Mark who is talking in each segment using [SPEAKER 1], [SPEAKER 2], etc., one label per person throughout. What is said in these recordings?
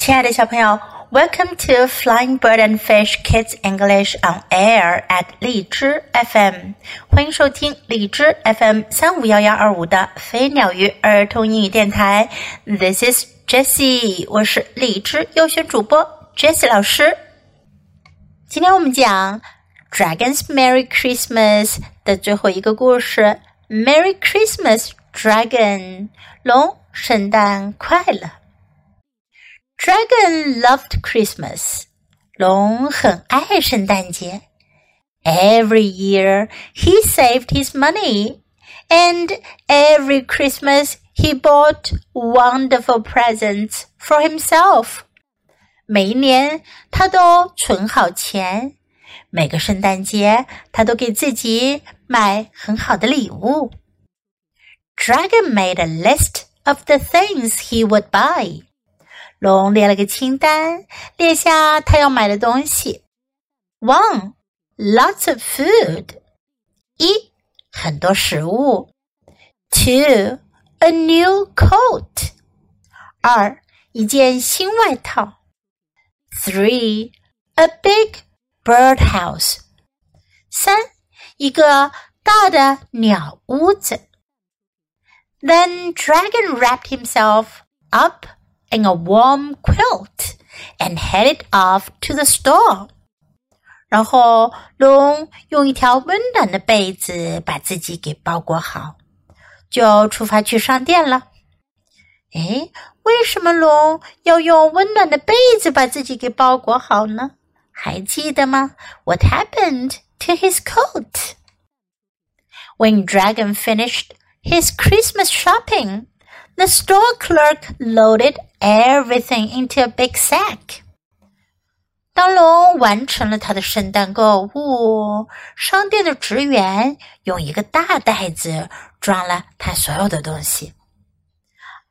[SPEAKER 1] 亲爱的小朋友，Welcome to Flying Bird and Fish Kids English on Air at 荔枝 FM，欢迎收听荔枝 FM 三五幺幺二五的飞鸟鱼儿童英语电台。This is Jessie，我是荔枝优选主播 Jessie 老师。今天我们讲 Dragons Merry Christmas 的最后一个故事，Merry Christmas Dragon，龙圣诞快乐。Dragon loved Christmas. 龙很爱圣诞节。Every year he saved his money, and every Christmas he bought wonderful presents for himself. 每一年他都存好钱，每个圣诞节他都给自己买很好的礼物。Dragon made a list of the things he would buy. 龙列了个清单，列下他要买的东西。One, lots of food. 一，很多食物。Two, a new coat. 二，一件新外套。Three, a big birdhouse. 三，一个大的鸟屋子。Then Dragon wrapped himself up in a warm quilt and headed off to the store. 然后龙用一条温暖的被子把自己给包裹好，就出发去商店了。诶，为什么龙要用温暖的被子把自己给包裹好呢？还记得吗？What happened to his coat? When Dragon finished his Christmas shopping, the store clerk loaded everything into a big sack. 当龙完成了他的圣诞购物，商店的职员用一个大袋子装了他所有的东西。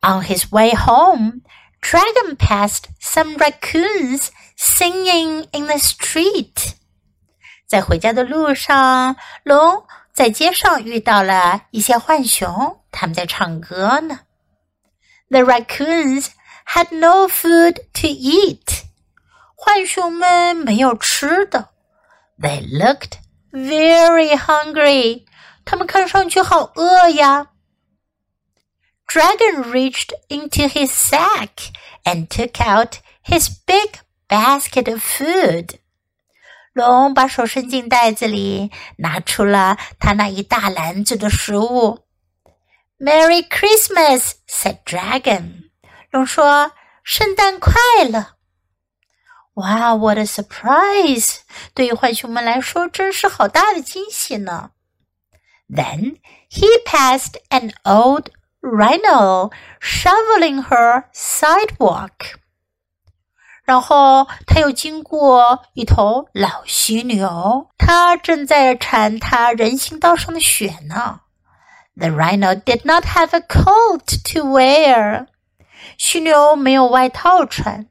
[SPEAKER 1] On his way home, Dragon passed some raccoons singing in the street. 在回家的路上，龙在街上遇到了一些浣熊，他们在唱歌呢。 The raccoons had no food to eat. 浣熊们没有吃的。They looked very hungry. 他们看上去好饿呀。Dragon reached into his sack and took out his big basket of food. 龙把手伸进袋子里，拿出了他那一大篮子的食物。 Merry Christmas," said Dragon. 龙说：“圣诞快乐。”哇，What a surprise！对于浣熊们来说，真是好大的惊喜呢。Then he passed an old rhino shoveling her sidewalk. 然后他又经过一头老犀牛，它正在铲它人行道上的雪呢。 The rhino did not have a coat to wear. 犀牛没有外套穿。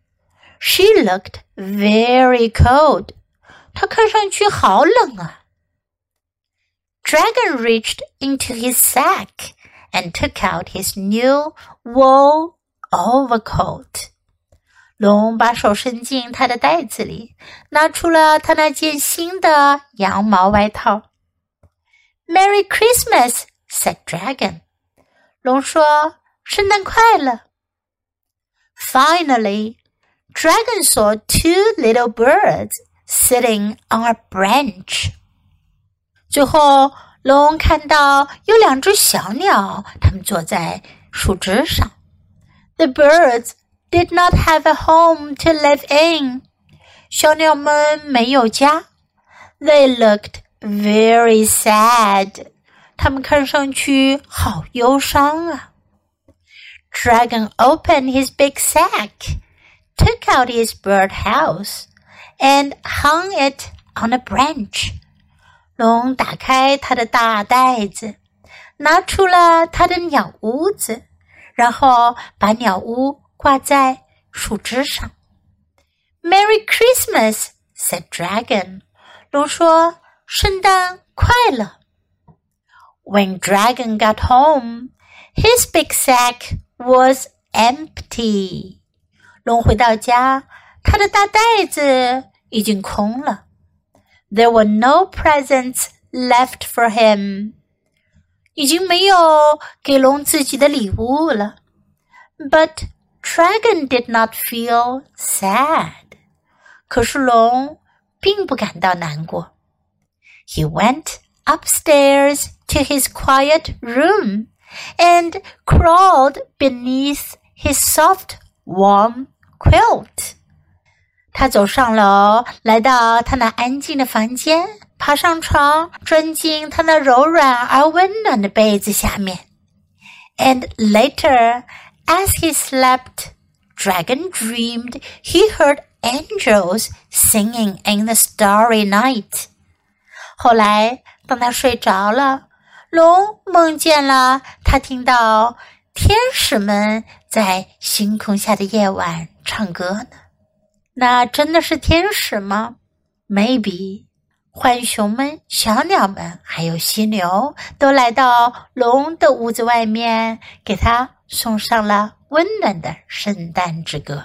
[SPEAKER 1] She looked very cold. 她看上去好冷啊。Dragon reached into his sack and took out his new wool overcoat. 龙把手伸进他的袋子里，拿出了他那件新的羊毛外套。Merry Christmas! said Dragon. 龙说：“圣诞快乐。” Finally, Dragon saw two little birds sitting on a branch. 最后，龙看到有两只小鸟，它们坐在树枝上。The birds did not have a home to live in. 小鸟们没有家。They looked very sad. 他们看上去好忧伤啊。Dragon opened his big sack, took out his bird house, and hung it on a branch. 龙打开他的大袋子，拿出了他的鸟屋子，然后把鸟屋挂在树枝上。Merry Christmas, said Dragon. 龙说：“圣诞快乐。” When Dragon got home, his big sack was empty. 龙回到家，他的大袋子已经空了。There were no presents left for him. 已经没有给龙自己的礼物了。But Dragon did not feel sad. 可是龙并不感到难过。He went upstairs to his quiet room and crawled beneath his soft, warm quilt. 他走上楼，来到他那安静的房间，爬上床，钻进他那柔软而温暖的被子下面。And later, as he slept, Dragon dreamed he heard angels singing in the starry night. 后来，当他睡着了， 龙梦见了他听到天使们在星空下的夜晚唱歌呢。那真的是天使吗？Maybe。浣熊们、小鸟们还有犀牛都来到龙的屋子外面，给他送上了温暖的圣诞之歌。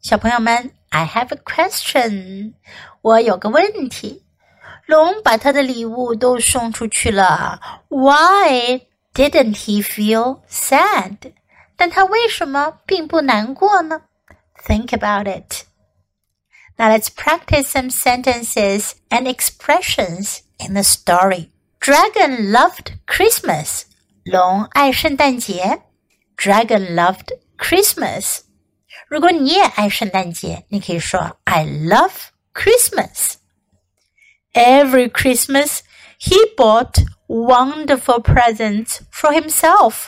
[SPEAKER 1] 小朋友们，I have a question。我有个问题。龙把他的礼物都送出去了，Why didn't he feel sad？但他为什么并不难过呢？Think about it. Now let's practice some sentences and expressions in the story. Dragon loved Christmas. 龙爱圣诞节。Dragon loved Christmas. 如果你也爱圣诞节，你可以说 I love Christmas. Every Christmas, he bought wonderful presents for himself.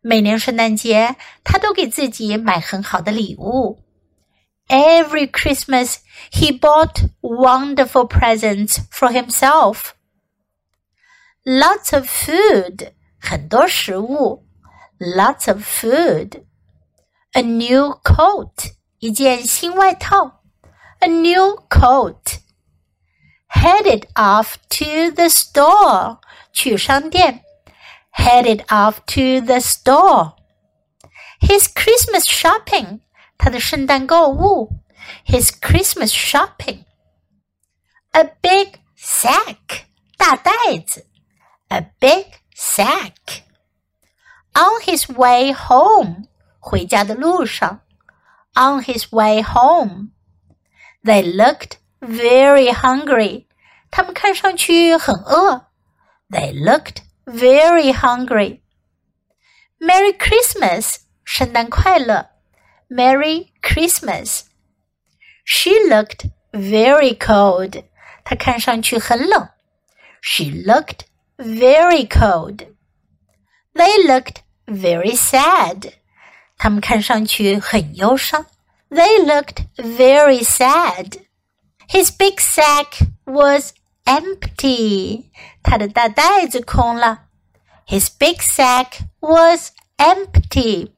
[SPEAKER 1] 每年圣诞节，他都给自己买很好的礼物。Every Christmas, he bought wonderful presents for himself. Lots of food, 很多食物。Lots of food. A new coat, 一件新外套。A new coat headed off to the store. 去商店 headed off to the store. His Christmas shopping. 他的圣诞购物 his Christmas shopping. A big sack. 大袋子 a big sack. On his way home. 回家的路上 on his way home. They looked very hungry. 他们看上去很饿。They looked very hungry. Merry Christmas，圣诞快乐。Merry Christmas. She looked very cold. 她看上去很冷。She looked very cold. They looked very sad. 他们看上去很忧伤。They looked very sad. His big sack was empty. 他的大袋子空了。His big sack was empty.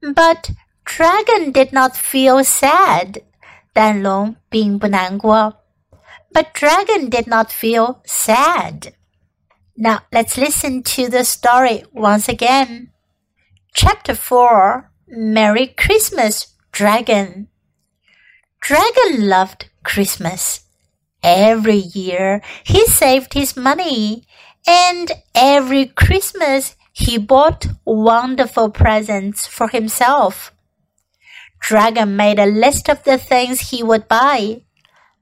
[SPEAKER 1] But Dragon did not feel sad. 但龙并不难过。But Dragon did not feel sad. Now let's listen to the story once again. Chapter 4 Merry Christmas, Dragon. Dragon loved Christmas. Every year he saved his money, and every Christmas he bought wonderful presents for himself. Dragon made a list of the things he would buy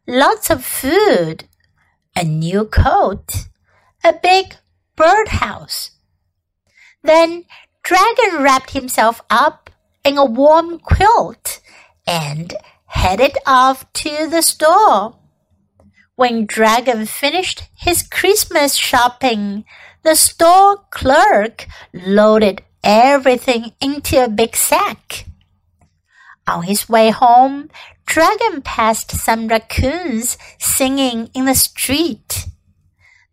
[SPEAKER 1] lots of food, a new coat, a big birdhouse. Then Dragon wrapped himself up in a warm quilt and headed off to the store. When Dragon finished his Christmas shopping, the store clerk loaded everything into a big sack. On his way home, Dragon passed some raccoons singing in the street.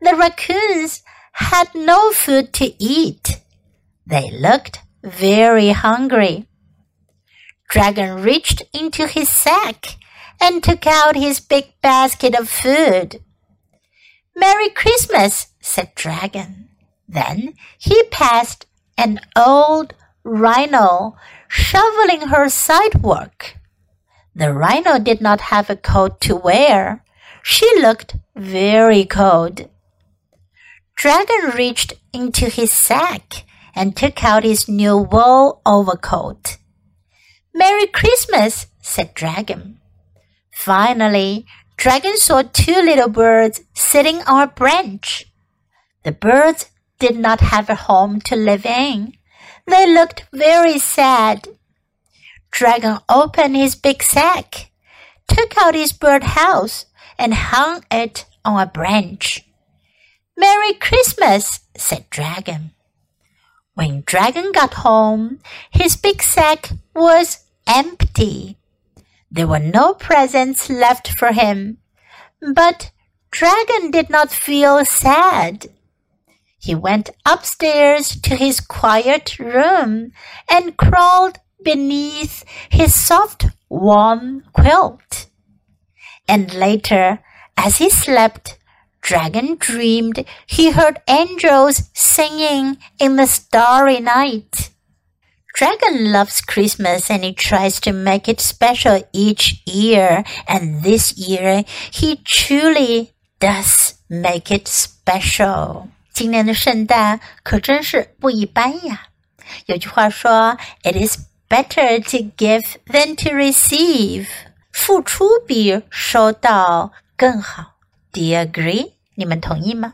[SPEAKER 1] The raccoons had no food to eat. They looked very hungry. Dragon reached into his sack and took out his big basket of food. Merry Christmas, said Dragon. Then he passed an old rhino shoveling her sidewalk. The rhino did not have a coat to wear. She looked very cold. Dragon reached into his sack and took out his new wool overcoat. Merry Christmas, said Dragon. Finally, Dragon saw two little birds sitting on a branch. The birds did not have a home to live in. They looked very sad. Dragon opened his big sack, took out his bird house, and hung it on a branch. Merry Christmas, said Dragon. When Dragon got home, his big sack was empty. There were no presents left for him. But Dragon did not feel sad. He went upstairs to his quiet room and crawled beneath his soft, warm quilt. And later, as he slept, Dragon dreamed he heard angels singing in the starry night. Dragon loves Christmas and he tries to make it special each year. And this year, he truly does make it special. 今年的圣诞可真是不一般呀！有句话说：“It is better to give than to receive。”付出比收到更好。Do you agree？你们同意吗？